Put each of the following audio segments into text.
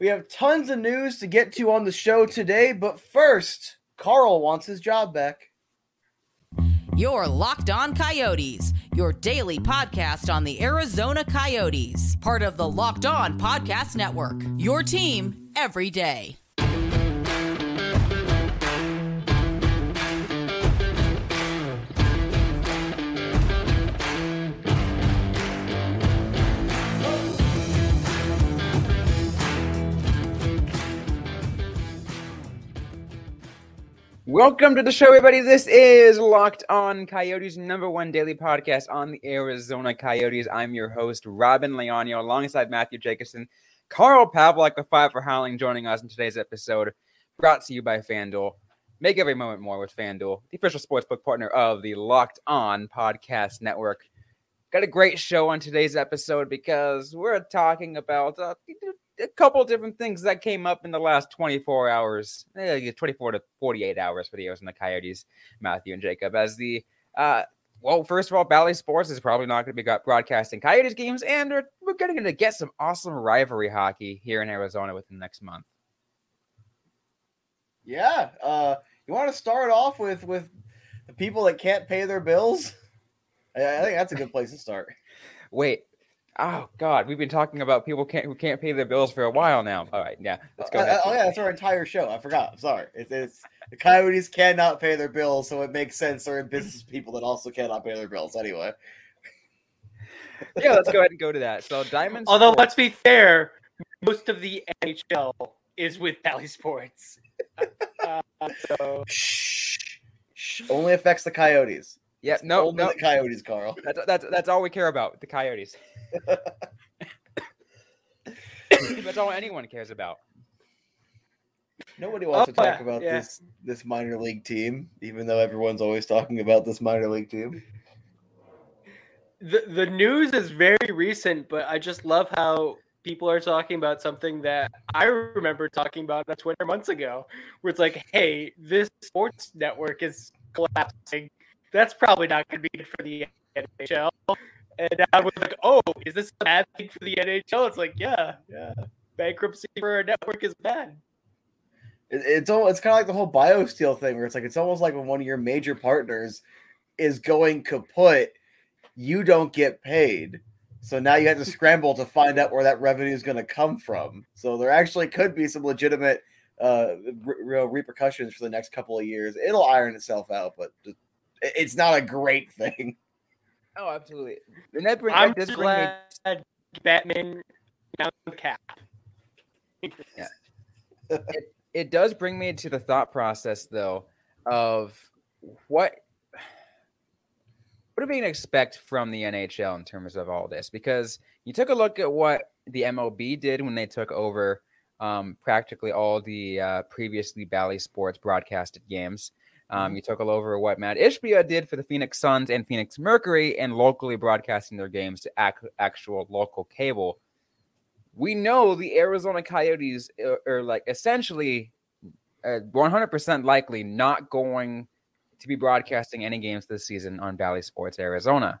We have tons of news to get to on the show today, but first, Carl wants his job back. Your Locked On Coyotes, your daily podcast on the Arizona Coyotes, part of the Locked On Podcast Network. Your team every day. Welcome to the show, everybody. This is Locked On Coyotes, number one daily podcast on the Arizona Coyotes. I'm your host, Robyn Leaño, alongside Matthew Jacobson, Carl Pavlik, the Five for Howling, joining us in today's episode, brought to you by FanDuel. Make every moment more with FanDuel, the official sportsbook partner of the Locked On Podcast Network. Got a great show on today's episode because we're talking about uh, a couple different things that came up in the last 24 hours, eh, 24 to 48 hours for the Arizona Coyotes, Matthew and Jacob. As the, uh, well, first of all, Bally Sports is probably not going to be broadcasting Coyotes games, and we're, we're going to get some awesome rivalry hockey here in Arizona within the next month. Yeah. Uh, you want to start off with with the people that can't pay their bills? I, I think that's a good place to start. Wait, Oh God, we've been talking about people can't who can't pay their bills for a while now. All right, yeah, let's go. Uh, oh yeah, that's our entire show. I forgot. I'm sorry. It's, it's the Coyotes cannot pay their bills, so it makes sense they're in business people that also cannot pay their bills anyway. yeah, let's go ahead and go to that. So Diamonds. Although Sports. let's be fair, most of the NHL is with Bally Sports. uh, so. Shh, shh, only affects the Coyotes. Yeah, it's no, no, the Coyotes, Carl. That's that's that's all we care about. The Coyotes. That's all anyone cares about. Nobody wants oh, to talk yeah, about yeah. this this minor league team, even though everyone's always talking about this minor league team. The the news is very recent, but I just love how people are talking about something that I remember talking about on Twitter months ago, where it's like, hey, this sports network is collapsing. That's probably not going to be good for the NHL. And I was like, oh, is this a bad thing for the NHL? It's like, yeah, yeah. Bankruptcy for a network is bad. It, it's all, it's kind of like the whole BioSteel thing where it's like it's almost like when one of your major partners is going kaput, you don't get paid. So now you have to scramble to find out where that revenue is going to come from. So there actually could be some legitimate uh, real repercussions for the next couple of years. It'll iron itself out, but it's not a great thing. Oh, absolutely. And that bring, I'm that glad me... Batman the cap. yeah. it, it does bring me to the thought process, though, of what what are we expect from the NHL in terms of all this? Because you took a look at what the MLB did when they took over um, practically all the uh, previously Bally Sports broadcasted games. Um, you took all over what Matt Ishbia did for the Phoenix Suns and Phoenix Mercury and locally broadcasting their games to ac- actual local cable. We know the Arizona Coyotes are, are like essentially uh, 100% likely not going to be broadcasting any games this season on Bally Sports Arizona.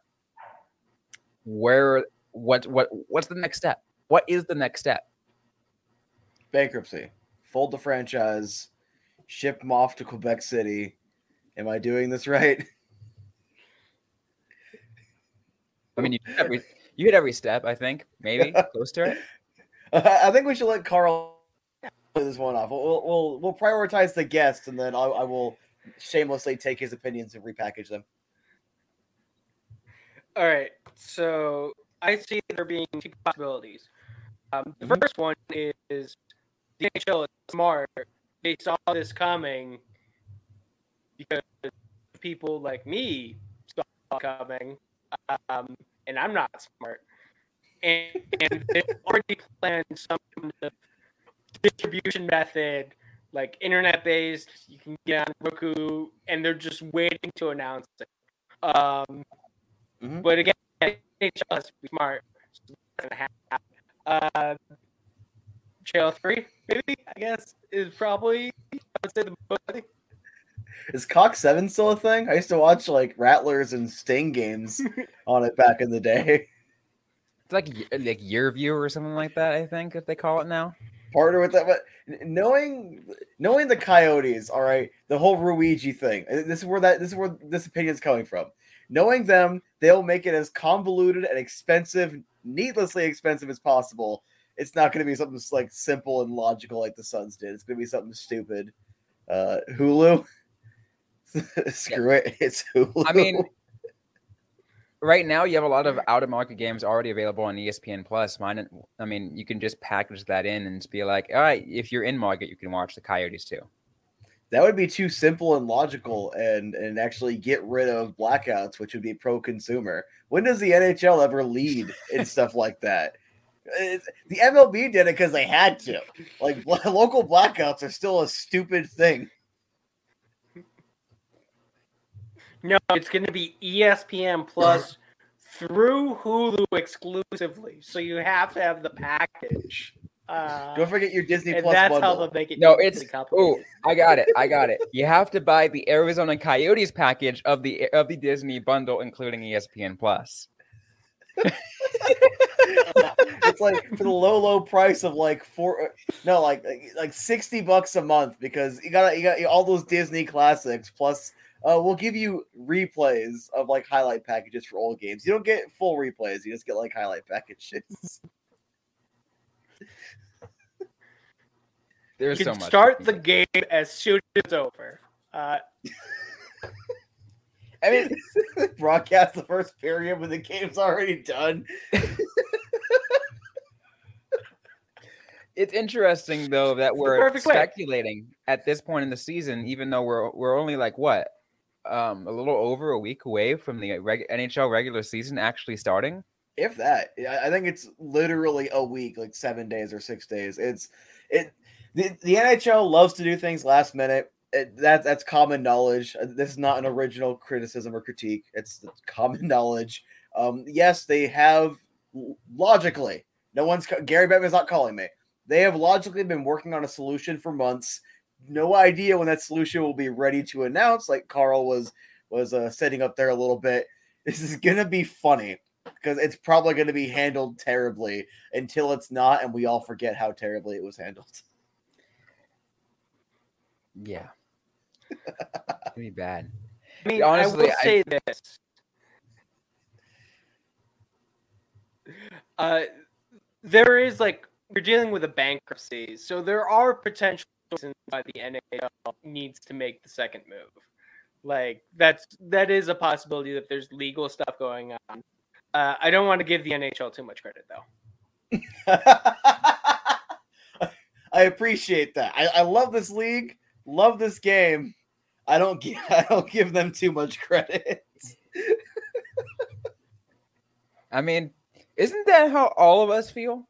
Where what what what's the next step? What is the next step? Bankruptcy. Fold the franchise, ship them off to Quebec City, Am I doing this right? I mean, you hit every, you hit every step. I think maybe close to it. I think we should let Carl play this one off. We'll we'll, we'll prioritize the guest, and then I, I will shamelessly take his opinions and repackage them. All right. So I see there being two possibilities. Um, the mm-hmm. first one is the NHL is smart. They saw this coming because people like me saw coming, um, and I'm not smart. And, and they've already planned some distribution method, like internet based. You can get on Roku, and they're just waiting to announce it. Um, mm-hmm. But again, NHL has to be smart. Uh, Channel three, maybe I guess is probably I would say the most. Is Cox Seven still a thing? I used to watch like Rattlers and Sting games on it back in the day. It's like like YurView or something like that. I think if they call it now. partner with that. But knowing knowing the Coyotes, all right, the whole Ruigi thing. uh, This is where that this is where this opinion is coming from. Knowing them, they'll make it as convoluted and expensive, needlessly expensive as possible. It's not going to be something like simple and logical like the Suns did. It's going to be something stupid. Uh, Hulu. Screw it. It's Hulu. I mean, right now you have a lot of out of market games already available on ESPN Plus. Mine, I mean, you can just package that in and just be like, all right, if you're in market, you can watch the Coyotes too. that would be too simple and logical and and actually get rid of blackouts which would be pro consumer when does the nhl ever lead in stuff like that It's- the mlb did it because they had to like local blackouts are still a stupid thing No, it's going to be ESPN Plus through Hulu exclusively. So you have to have the package. Uh, don't forget your disney and plus that's how they'll make it. No, easy it's to complicate. oh, I got it, I got it. You have to buy the Arizona Coyotes package of the of the Disney bundle, including ESPN Plus. it's like for the low low price of like four no like like 60 bucks a month because you got you got all those disney classics plus uh, we'll give you replays of like highlight packages for old games you don't get full replays you just get like highlight packages There's You so can much. start the game as soon as it's over. Uh, I mean, broadcast the first period when the game's already done it's interesting though that we're perfect way. speculating at this point in the season, even though we're we're only like what, um, a little over a week away from the reg- NHL regular season actually starting. if that I think it's literally a week, like seven days or six days. It's it the, the NHL loves to do things last minute. It, that that's common knowledge. Uh, This is not an original criticism or critique. It's common knowledge. Um, yes, they have logically. No one's Gary Bettman's not calling me. They have logically been working on a solution for months. No idea when that solution will be ready to announce. Like Carl was was uh, setting up there a little bit. This is gonna be funny because it's probably going to be handled terribly until it's not, and we all forget how terribly it was handled. Yeah, it'd be bad. I mean, Honestly, I will I- say this. Uh, there is like we're dealing with a bankruptcy, so there are potential reasons why the NHL needs to make the second move. Like that's that is a possibility that there's legal stuff going on. Uh, I don't want to give the NHL too much credit though. I appreciate that. I, I love this league, love this game. I don't give I don't give them too much credit. I mean, isn't that how all of us feel?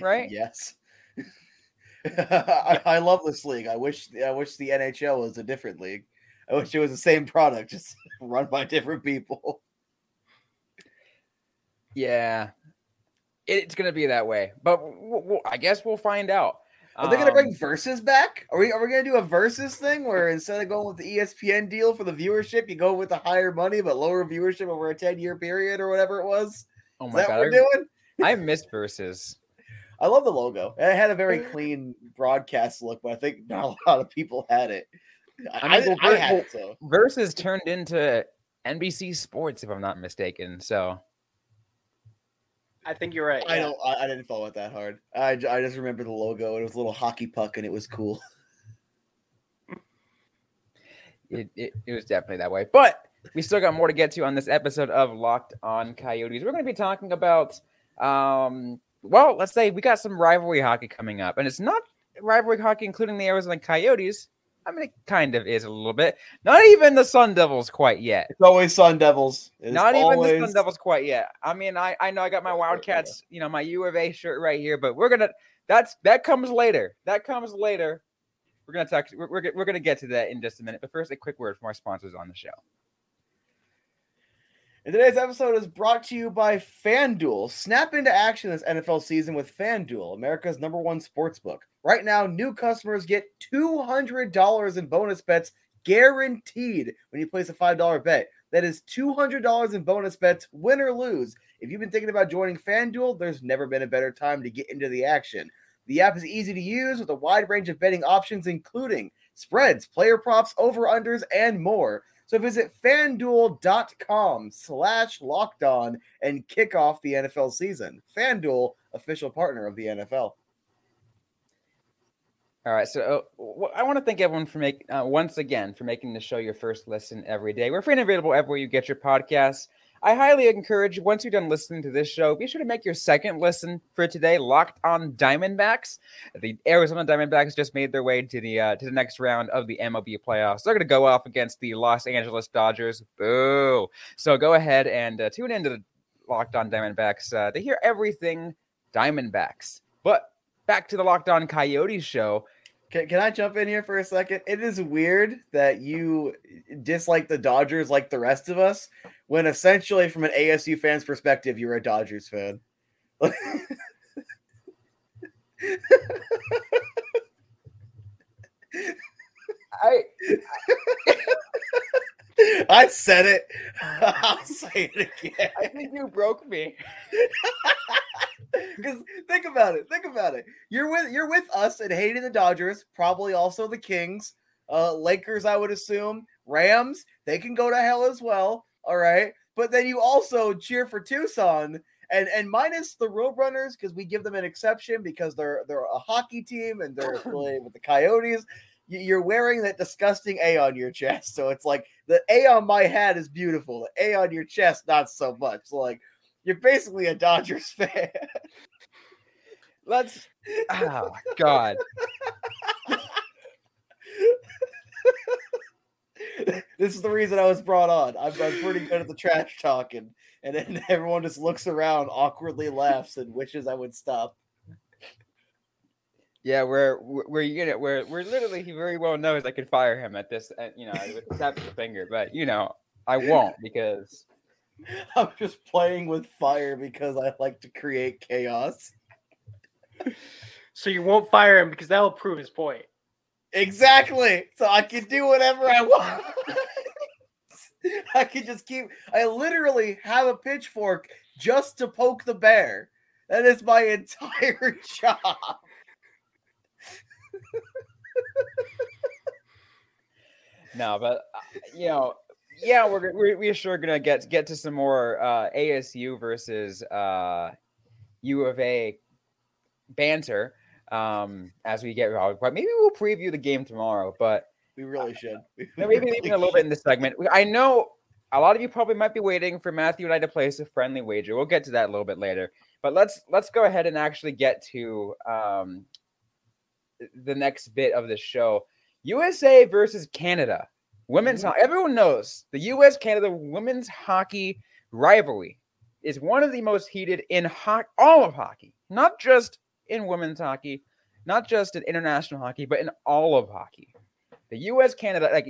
Right? yes. I, I love this league. I wish I wish the NHL was a different league. I wish it was the same product, just run by different people. Yeah, it's gonna be that way. But I guess we'll find out. Are they gonna bring Um, Versus back? Are we are we gonna do a versus thing where instead of going with the ESPN deal for the viewership, you go with the higher money but lower viewership over a 10 year period or whatever it was? Oh my god, we're doing? I, I missed Versus. I love the logo. It had a very clean broadcast look, but I think not a lot of people had it. I, I mean, I, well, I had well- it so. Versus turned into NBC Sports, if I'm not mistaken. So I think you're right. I yeah. don't. I, I didn't follow it that hard. I, I just remember the logo. It was a little hockey puck, and it was cool. it, it, it was definitely that way. But we still got more to get to on this episode of Locked On Coyotes. We're going to be talking about, um, well, let's say we got some rivalry hockey coming up, and it's not rivalry hockey including the Arizona Coyotes. I mean, it kind of is a little bit. Not even the Sun Devils quite yet. It's always Sun Devils. It's Not even the Sun Devils quite yet. I mean, I, I know I got my Wildcats, you know, my U of A shirt right here, but we're gonna that's that comes later. That comes later. We're gonna talk. We're, we're, we're gonna get to that in just a minute. But first, a quick word from our sponsors on the show. And today's episode is brought to you by FanDuel. Snap into action this NFL season with FanDuel, America's number one sports book. Right now, new customers get $200 in bonus bets guaranteed when you place a $5 bet. That is $200 in bonus bets, win or lose. If you've been thinking about joining FanDuel, there's never been a better time to get into the action. The app is easy to use with a wide range of betting options, including spreads, player props, over-unders, and more. So visit fanduel.com slash locked on and kick off the NFL season. FanDuel, official partner of the NFL. All right, so uh, I want to thank everyone for making uh, once again for making the show your first listen every day. We're free and available everywhere you get your podcasts. I highly encourage once you're done listening to this show, be sure to make your second listen for today. Locked on Diamondbacks, the Arizona Diamondbacks just made their way to the uh, to the next round of the MLB playoffs. They're going to go off against the Los Angeles Dodgers. Boo! So go ahead and uh, tune into the Locked on Diamondbacks. Uh, they hear everything Diamondbacks. But back to the Locked on Coyotes show. Can, can I jump in here for a second? It is weird that you dislike the Dodgers like the rest of us, when essentially, from an ASU fan's perspective, you're a Dodgers fan. I I said it. I'll say it again. I think you broke me. Because think about it. Think about it. You're with you're with us and hating the Dodgers, probably also the Kings, uh, Lakers. I would assume Rams. They can go to hell as well. All right, but then you also cheer for Tucson and and minus the Roadrunners because we give them an exception because they're they're a hockey team and they're affiliated with the Coyotes. You're wearing that disgusting A on your chest, so it's like the A on my hat is beautiful. The A on your chest, not so much. So like you're basically a Dodgers fan. Let's. Oh God. this is the reason I was brought on. I'm, I'm pretty good at the trash talking, and then everyone just looks around, awkwardly laughs, and wishes I would stop. Yeah, we're we're you know we're we're literally he very well knows I could fire him at this uh, you know with the tap of the finger, but you know I won't because I'm just playing with fire because I like to create chaos. So you won't fire him because that'll prove his point. Exactly. So I can do whatever I want. I can just keep. I literally have a pitchfork just to poke the bear. That is my entire job. No, but uh, you know, yeah, we're we're, we're sure gonna get get to some more uh, ASU versus uh, U of A banter um, as we get but maybe we'll preview the game tomorrow. But we really should. We maybe really even a little bit in this segment. I know a lot of you probably might be waiting for Matthew and I to place a friendly wager. We'll get to that a little bit later. But let's let's go ahead and actually get to um, the next bit of the show. USA versus Canada. Women's mm-hmm. everyone knows the US Canada women's hockey rivalry is one of the most heated in ho- all of hockey, not just in women's hockey, not just in international hockey, but in all of hockey. The US Canada, like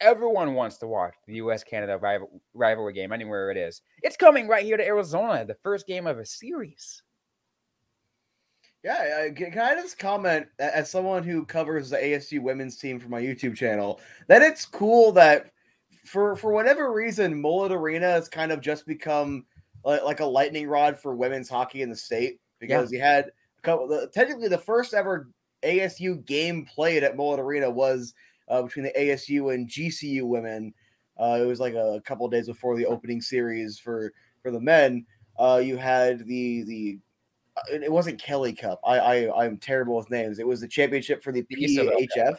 everyone wants to watch the US Canada rival- rivalry game anywhere it is. It's coming right here to Arizona, the first game of a series. Yeah, can I just comment as someone who covers the ASU women's team for my YouTube channel that it's cool that for for whatever reason Mullet Arena has kind of just become like, a lightning rod for women's hockey in the state because yeah. you had a couple, technically the first ever ASU game played at Mullet Arena was uh, between the ASU and GCU women. Uh, it was like a, a couple days before the opening series for for the men. Uh, you had the the it wasn't Kelly Cup. I, I I'm terrible with names. It was the championship for the PHF.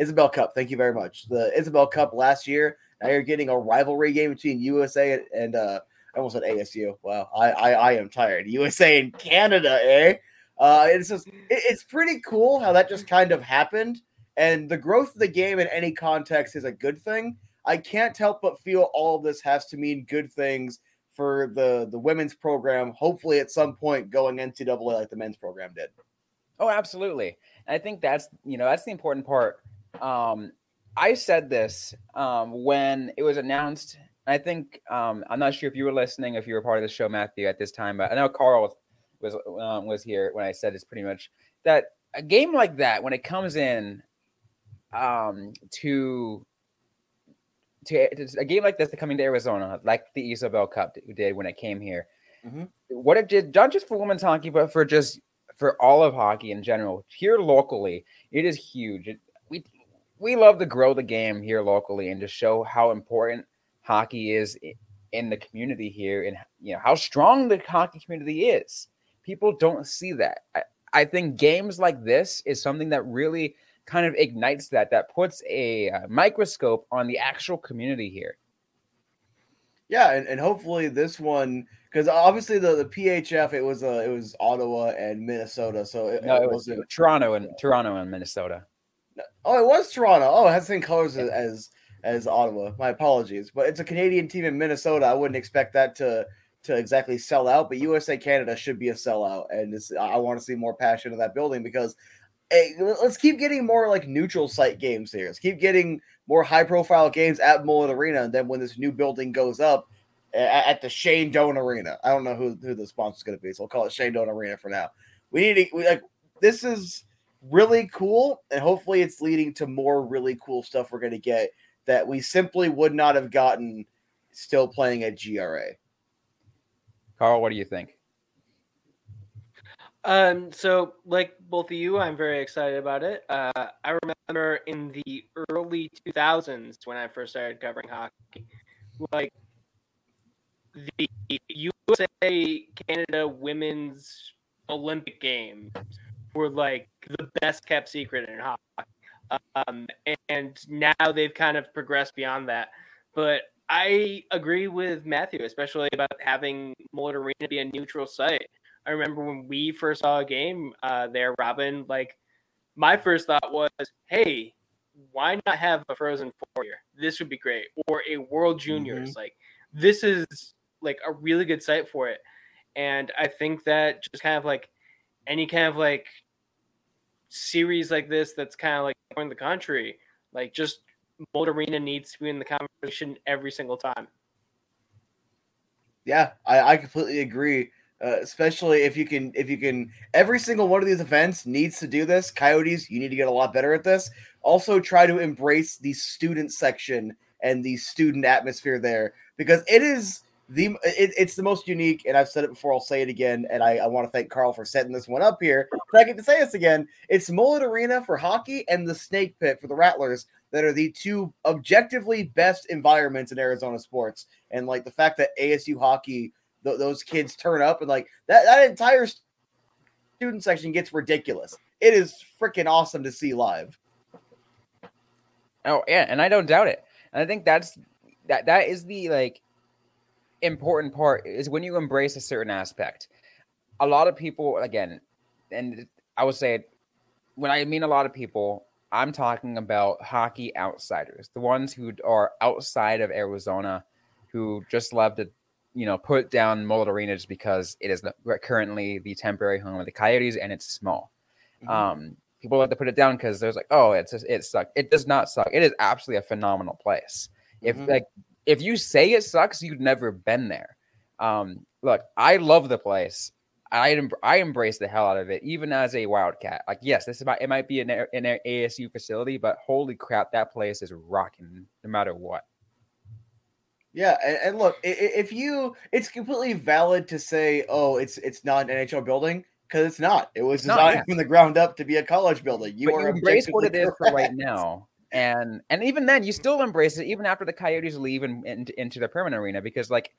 Isobel Cup. Thank you very much. The Isobel Cup last year. Now you're getting a rivalry game between USA and, uh, I almost said ASU. Wow, I, I I am tired. USA and Canada, eh? Uh, it's just it, it's pretty cool how that just kind of happened, and the growth of the game in any context is a good thing. I can't help but feel all of this has to mean good things for the the women's program. Hopefully, at some point, going NCAA like the men's program did. Oh, absolutely. I think that's you know that's the important part. Um, I said this um, when it was announced. I think um, I'm not sure if you were listening, if you were part of the show, Matthew, at this time, but I know Carl was um, was here when I said it's pretty much that a game like that when it comes in um, to to, a game like this coming to Arizona, like the Isobel Cup did when it came here. Mm-hmm. What it did, not just for women's hockey, but for just for all of hockey in general. Here locally, it is huge. It, we we love to grow the game here locally and to show how important hockey is in the community here and you know how strong the hockey community is. People don't see that. I, I think games like this is something that really kind of ignites that, that puts a, uh, microscope on the actual community here. Yeah, and, and hopefully this one because obviously the, the PHF it was uh, it was Ottawa and Minnesota, so it, no, it, it was not Toronto and Toronto and Minnesota. Oh, it was Toronto. Oh, it has the same colors as, as as Ottawa. My apologies, but it's a Canadian team in Minnesota. I wouldn't expect that to to exactly sell out, but USA Canada should be a sellout, and this, I want to see more passion in that building because hey, let's keep getting more like neutral site games here. Let's keep getting more high profile games at Mullet Arena, and then when this new building goes up at, the Shane Doan Arena, I don't know who who the sponsor is going to be, so I'll call it Shane Doan Arena for now. We need to we, like this is really cool, and hopefully it's leading to more really cool stuff we're going to get that we simply would not have gotten still playing at GRA. Carl, what do you think? Um, so like both of you, I'm very excited about it. Uh, I remember in the early 2000s when I first started covering hockey, like the USA Canada Women's Olympic Games were like the best kept secret in hockey. Um, and now they've kind of progressed beyond that. But I agree with Matthew, especially about having Mullet Arena be a neutral site. I remember when we first saw a game uh, there, Robin. Like, my first thought was, "Hey, why not have a Frozen Four here? This would be great, or a World Juniors. Mm-hmm. Like, this is like a really good site for it." And I think that just kind of like any kind of like series like this that's kind of like in the country, like just Mullet Arena needs to be in the conversation every single time. Yeah, I, I completely agree. Uh, especially if you can, if you can, every single one of these events needs to do this. Coyotes, you need to get a lot better at this. Also, try to embrace the student section and the student atmosphere there because it is the it, it's the most unique. And I've said it before. I'll say it again. And I, I want to thank Carl for setting this one up here. But I get to say this again. It's Mullet Arena for hockey and the Snake Pit for the Rattlers that are the two objectively best environments in Arizona sports. And like the fact that ASU hockey, th- those kids turn up and like that, that entire student section gets ridiculous. It is freaking awesome to see live. Oh yeah, and I don't doubt it. And I think that's that that is the like important part is when you embrace a certain aspect. A lot of people again, and I would say when I mean a lot of people, I'm talking about hockey outsiders, the ones who are outside of Arizona, who just love to, you know, put down Mullet Arena just because it is currently the temporary home of the Coyotes and it's small. Mm-hmm. Um, people like to put it down because there's like, oh, it's just, it sucks. It does not suck. It is absolutely a phenomenal place. Mm-hmm. If like if you say it sucks, you've never been there. Um, look, I love the place. I I embrace the hell out of it, even as a Wildcat. Like, yes, this is about it might be an, an ASU facility, but holy crap, that place is rocking no matter what. Yeah, and, and, look, if you, it's completely valid to say, oh, it's it's not an NHL building because it's not. It was designed not, yeah. from the ground up to be a college building. You but are you embrace what it is for right now, and and even then, you still embrace it even after the Coyotes leave and, and into the permanent arena because, like,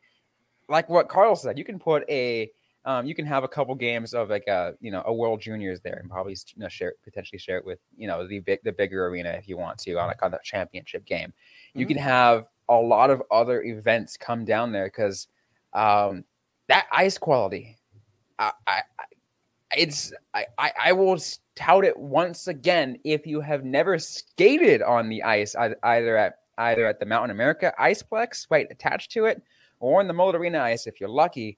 like what Carl said, you can put a um, you can have a couple games of like a you know a World Juniors there and probably you know, share potentially share it with you know the big the bigger arena if you want to on like on the championship game. Mm-hmm. You can have a lot of other events come down there because um, that ice quality, I, I it's I, I will tout it once again if you have never skated on the ice either at either at the Mountain America Iceplex right attached to it or in the Mullet Arena ice if you're lucky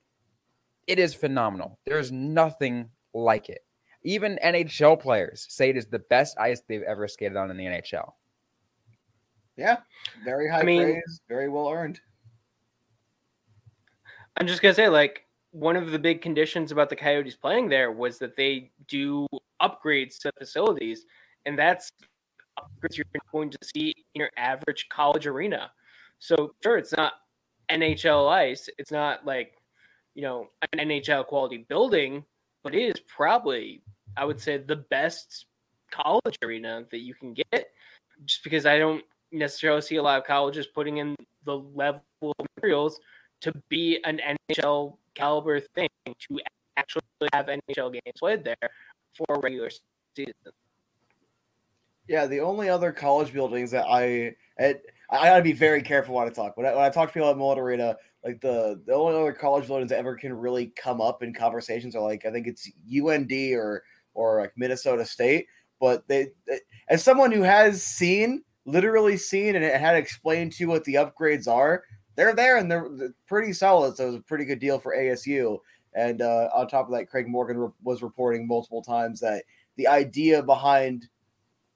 it is phenomenal. There's nothing like it. Even NHL players say it is the best ice they've ever skated on in the NHL. Yeah, very high I mean, praise, very well earned. I'm just gonna say, like, one of the big conditions about the Coyotes playing there was that they do upgrades to facilities, and that's upgrades you're going to see in your average college arena. So sure, it's not NHL ice, it's not like you know, an NHL quality building, but it is probably, I would say, the best college arena that you can get. Just because I don't necessarily see a lot of colleges putting in the level of materials to be an NHL caliber thing to actually have NHL games played there for regular season. Yeah, the only other college buildings that I I gotta be very careful when I talk. When I, when I talk to people at Mullet Arena, like the the only other college buildings that ever can really come up in conversations are like I think it's UND or or like Minnesota State. But they, they as someone who has seen, literally seen, and it had explained to you what the upgrades are, they're there and they're, pretty solid. So it was a pretty good deal for ASU. And uh, on top of that, Craig Morgan re- was reporting multiple times that the idea behind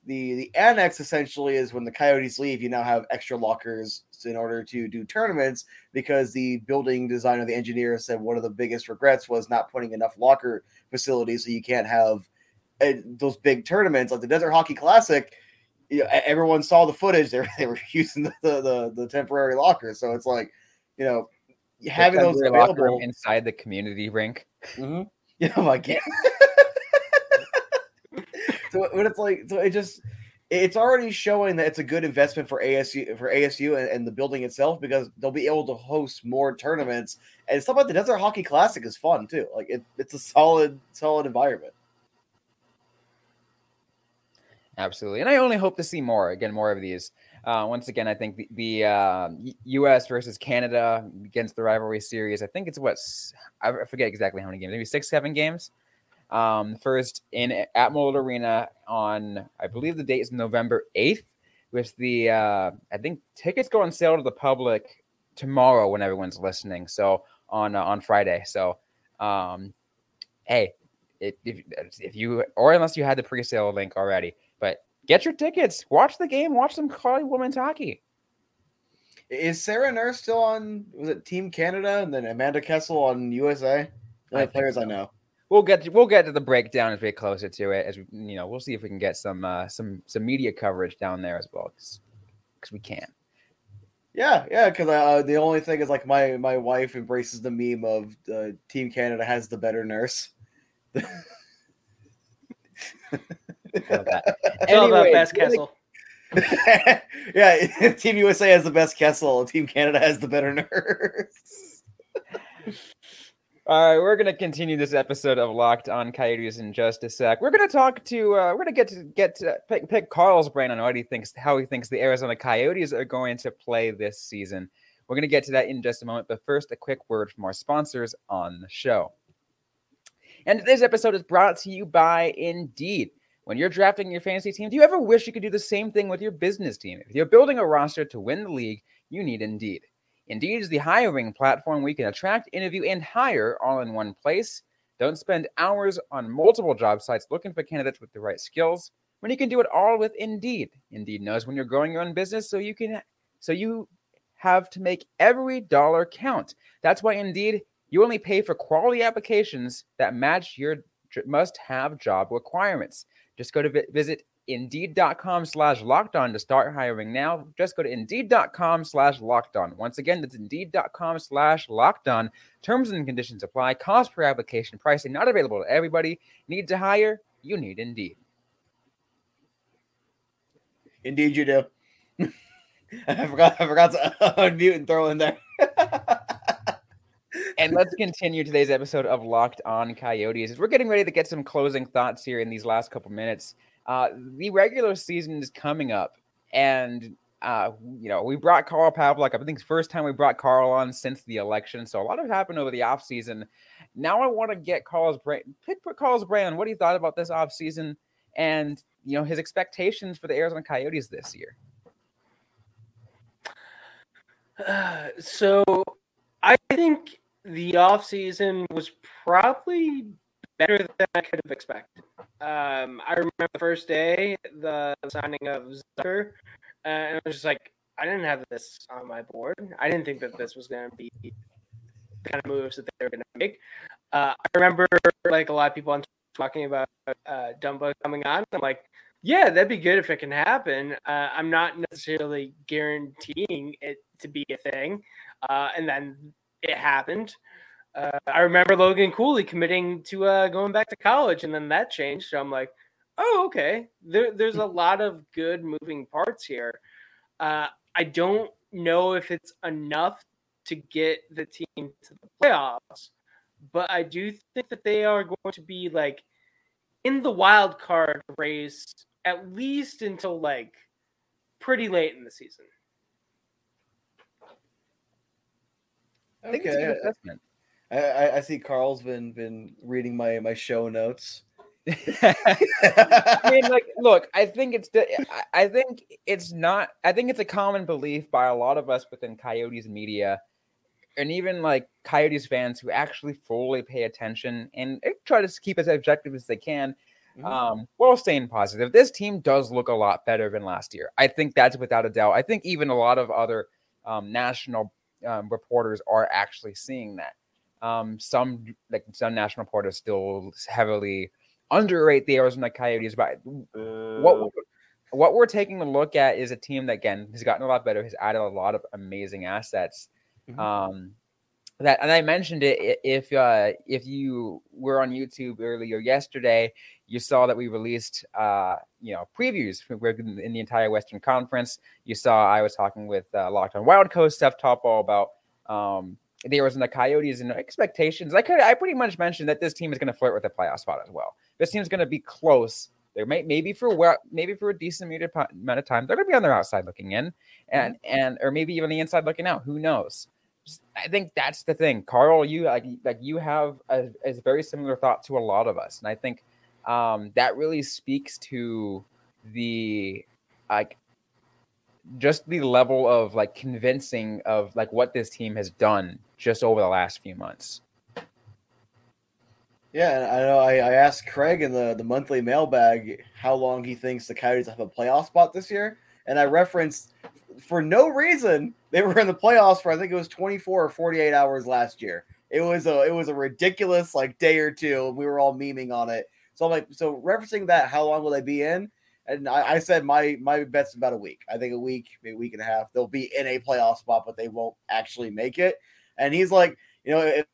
the the annex essentially is when the Coyotes leave, you now have extra lockers in order to do tournaments because the building designer, the engineer, said one of the biggest regrets was not putting enough locker facilities, so you can't have uh, those big tournaments like the Desert Hockey Classic. You know, everyone saw the footage; they were, they were using the, the the temporary lockers, so it's like you know having those locker available. inside the community rink. Mm-hmm. Yeah, oh my god. so when it's like, so it just, it's already showing that it's a good investment for ASU for ASU and, and the building itself because they'll be able to host more tournaments and stuff like the Desert Hockey Classic is fun too. Like it, it's a solid, solid environment. Absolutely, and I only hope to see more. Again, more of these. Uh, once again, I think the, the uh, U.S. versus Canada against the rivalry series. I think it's what I forget exactly how many games. Maybe six, seven games. Um, first in at Mullet Arena on I believe the date is November eighth. With the uh, I think tickets go on sale to the public tomorrow when everyone's listening. So on uh, on Friday. So um, hey, it, if if you or unless you had the pre-sale link already, but get your tickets, watch the game, watch some college women's hockey. Is Sarah Nurse still on? Was it Team Canada and then Amanda Kessel on USA? The only players I know. We'll get to, we'll get to the breakdown as we get closer to it. As we, you know, we'll see if we can get some uh, some some media coverage down there as well, because we can. Yeah, yeah. Because uh, the only thing is like my my wife embraces the meme of uh, Team Canada has the better nurse. That. It's all about Best Kessel. yeah, Team USA has the best Kessel. Team Canada has the better nurse. All right, we're gonna continue this episode of Locked On Coyotes in just a sec. We're gonna talk to, uh, we're gonna get to get to pick, pick Carl's brain on what he thinks, how he thinks the Arizona Coyotes are going to play this season. We're gonna get to that in just a moment, but first, a quick word from our sponsors on the show. And this episode is brought to you by Indeed. When you're drafting your fantasy team, do you ever wish you could do the same thing with your business team? If you're building a roster to win the league, you need Indeed. Indeed is the hiring platform we can attract, interview, and hire all in one place. Don't spend hours on multiple job sites looking for candidates with the right skills when you can do it all with Indeed. Indeed knows when you're growing your own business, so you can so you have to make every dollar count. That's why Indeed you only pay for quality applications that match your must-have job requirements. Just go to vi- visit indeed.com slash locked on to start hiring now. Just go to indeed.com slash locked on. Once again, that's indeed.com slash locked on. Terms and conditions apply. Cost per application pricing not available to everybody. Need to hire? You need Indeed. Indeed, you do. I forgot. I forgot to unmute and throw in there. And let's continue today's episode of Locked On Coyotes. We're getting ready to get some closing thoughts here in these last couple minutes. Uh, the regular season is coming up, and uh, you know we brought Carl Pavlik. I think it's the first time we brought Carl on since the election. So a lot has happened over the offseason. Now I want to get Carl's brain, pick Carl's brain on what he thought about this offseason and you know his expectations for the Arizona Coyotes this year. Uh, so I think the offseason was probably better than I could have expected. Um, I remember the first day, the signing of Zucker, uh, and I was just like, I didn't have this on my board. I didn't think that this was going to be the kind of moves that they were going to make. Uh, I remember like a lot of people on talking about uh, Dumba coming on. I'm like, yeah, that'd be good if it can happen. Uh, I'm not necessarily guaranteeing it to be a thing. Uh, and then it happened. uh, I remember Logan Cooley committing to uh, going back to college, and then that changed. So I'm like, oh, okay. There, there's a lot of good moving parts here. Uh, I don't know if it's enough to get the team to the playoffs, but I do think that they are going to be like in the wild card race at least until like pretty late in the season. I think it's a good Okay, assessment. I, I, I see Carl's been been reading my my show notes. I mean, like, look, I think it's I- think it's not. I think it's a common belief by a lot of us within Coyotes media, and even like Coyotes fans who actually fully pay attention and try to keep as objective as they can, Mhm. um, while staying positive. This team does look a lot better than last year. I think that's without a doubt. I think even a lot of other um, national um, reporters are actually seeing that. Um, some like some national reporters still heavily underrate the Arizona Coyotes, but what we're- what we're taking a look at is a team that again has gotten a lot better, has added a lot of amazing assets. Mhm. Um, that and I mentioned it if uh, if you were on YouTube earlier yesterday, you saw that we released uh, you know previews in in the entire Western Conference. You saw I was talking with uh, Locked On Wild Coast Steph Topol about um, the Arizona Coyotes and expectations. I could I pretty much mentioned that this team is going to flirt with a playoff spot as well. This team's going to be close. They may maybe for well, maybe for a decent amount of- amount of time, they're going to be on their outside looking in, and and or maybe even the inside looking out. Who knows? I think that's the thing, Carl. You like like you have a, a very similar thought to a lot of us, and I think um, that really speaks to the like just the level of like convincing of like what this team has done just over the last few months. Yeah, I know I, I asked Craig in the, the monthly mailbag how long he thinks the Coyotes have a playoff spot this year. And I referenced for no reason they were in the playoffs for I think it was 24 or 48 hours last year. It was a it was a ridiculous like day or two, we were all memeing on it. So I'm like, so referencing that, how long will they be in? And I, I said my my bet's about a week. I think a week, maybe a week and a half. They'll be in a playoff spot, but they won't actually make it. And he's like, you know, if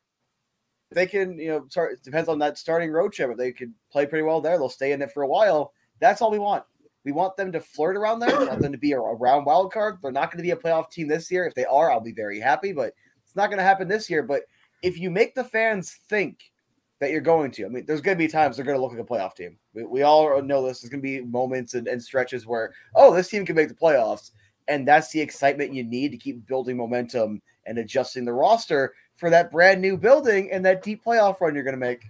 they can, you know, start depends on that starting road trip. If they could play pretty well there, they'll stay in it for a while. That's all we want. We want them to flirt around there. We want them to be around wild card. They're not going to be a playoff team this year. If they are, I'll be very happy, but it's not going to happen this year. But if you make the fans think that you're going to, I mean, there's going to be times they're going to look like a playoff team. We, we all know this. There's going to be moments and, and stretches where, oh, this team can make the playoffs. And that's the excitement you need to keep building momentum and adjusting the roster for that brand new building and that deep playoff run you're going to make.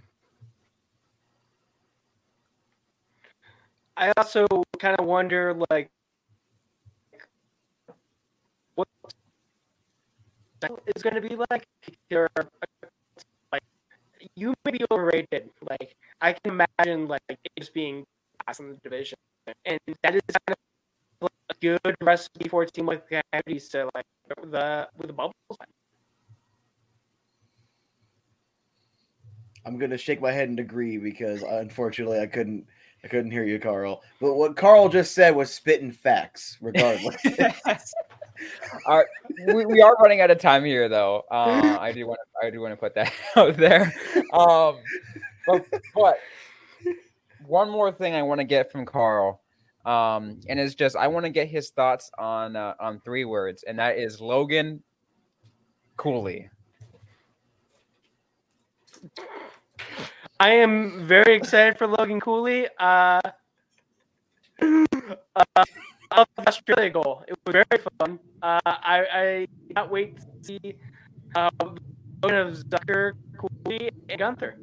I also kind of wonder, like, what is going to be like. Like, you may be overrated. Like, I can imagine like just being last in the division, and that is kind of like a good recipe for a team like the Coyotes to like the with the bubbles. I'm going to shake my head and agree because unfortunately I couldn't I couldn't hear you, Carl. But what Carl just said was spitting facts, regardless. All right, we, we are running out of time here, though. Uh, I do want to I do want to put that out there. Um, but, but one more thing I want to get from Carl, um, and it's just I want to get his thoughts on uh, on three words, and that is Logan Cooley. I am very excited for Logan Cooley. Uh, uh, I love the Australia goal. It was very fun. Uh, I, I cannot wait to see uh, Logan of Zucker, Cooley, and Guenther.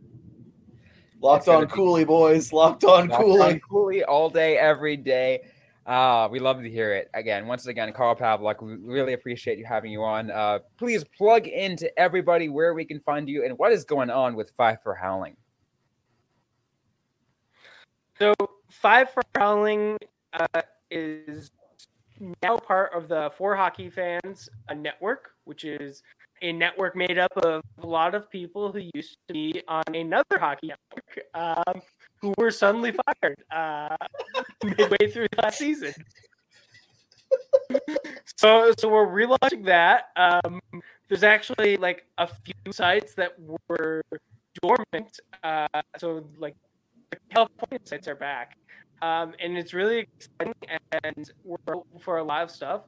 Locked It's gonna on be- Cooley, boys. Locked on Locked Cooley. on Cooley all day, every day. Uh, we love to hear it. Again, once again, Carl Pavlik, we really appreciate you having you on. Uh, please plug into everybody where we can find you and what is going on with Five for Howling. So, Five for Howling uh, is now part of the Four Hockey Fans a network, which is a network made up of a lot of people who used to be on another hockey network um, who were suddenly fired uh, midway through last season. so, so we're relaunching that. Um, there's actually like a few sites that were dormant. Uh, so like California sites are back, um, and it's really exciting. And we're for a lot of stuff.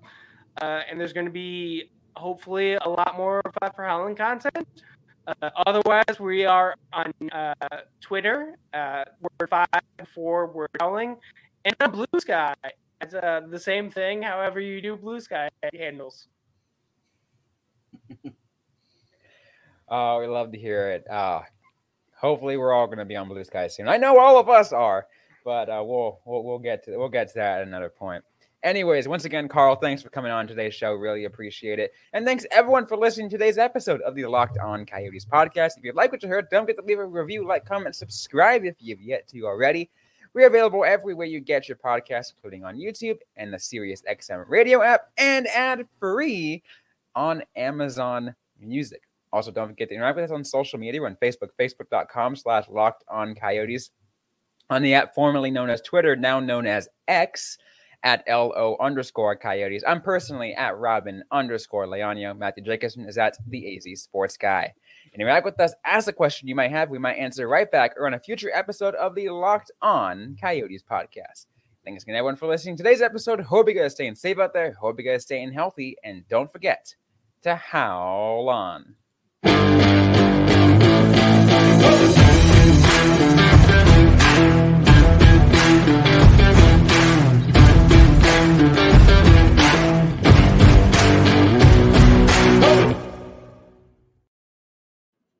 Uh, and there's going to be hopefully a lot more Five for Howling content. Uh, otherwise, we are on uh, Twitter, uh, word five for word howling, and on Blue Sky. It's uh, the same thing, however you do Blue Sky handles. Oh, we love to hear it. Uh, hopefully, we're all going to be on Bluesky soon. I know all of us are, but uh, we'll, we'll we'll get to we'll get to that at another point. Anyways, once again, Carl, thanks for coming on today's show. Really appreciate it. And thanks everyone for listening to today's episode of the Locked On Coyotes podcast. If you like what you heard, don't forget to leave a review, like, comment, subscribe if you've yet to already. We're available everywhere you get your podcast, including on YouTube and the Sirius XM radio app, and ad free on Amazon Music. Also, don't forget to interact with us on social media. We're on Facebook, facebook.com slash locked on coyotes. On the app formerly known as Twitter, now known as X at LO underscore coyotes. I'm personally at Robyn underscore Leaño. Matthew Jacobson is at the AZ Sports Guy. And interact with us, ask a question you might have. We might answer right back or on a future episode of the Locked On Coyotes podcast. Thanks again, everyone, for listening to today's episode. Hope you guys are staying safe out there. Hope you guys are staying healthy. And don't forget to howl on. Thank you.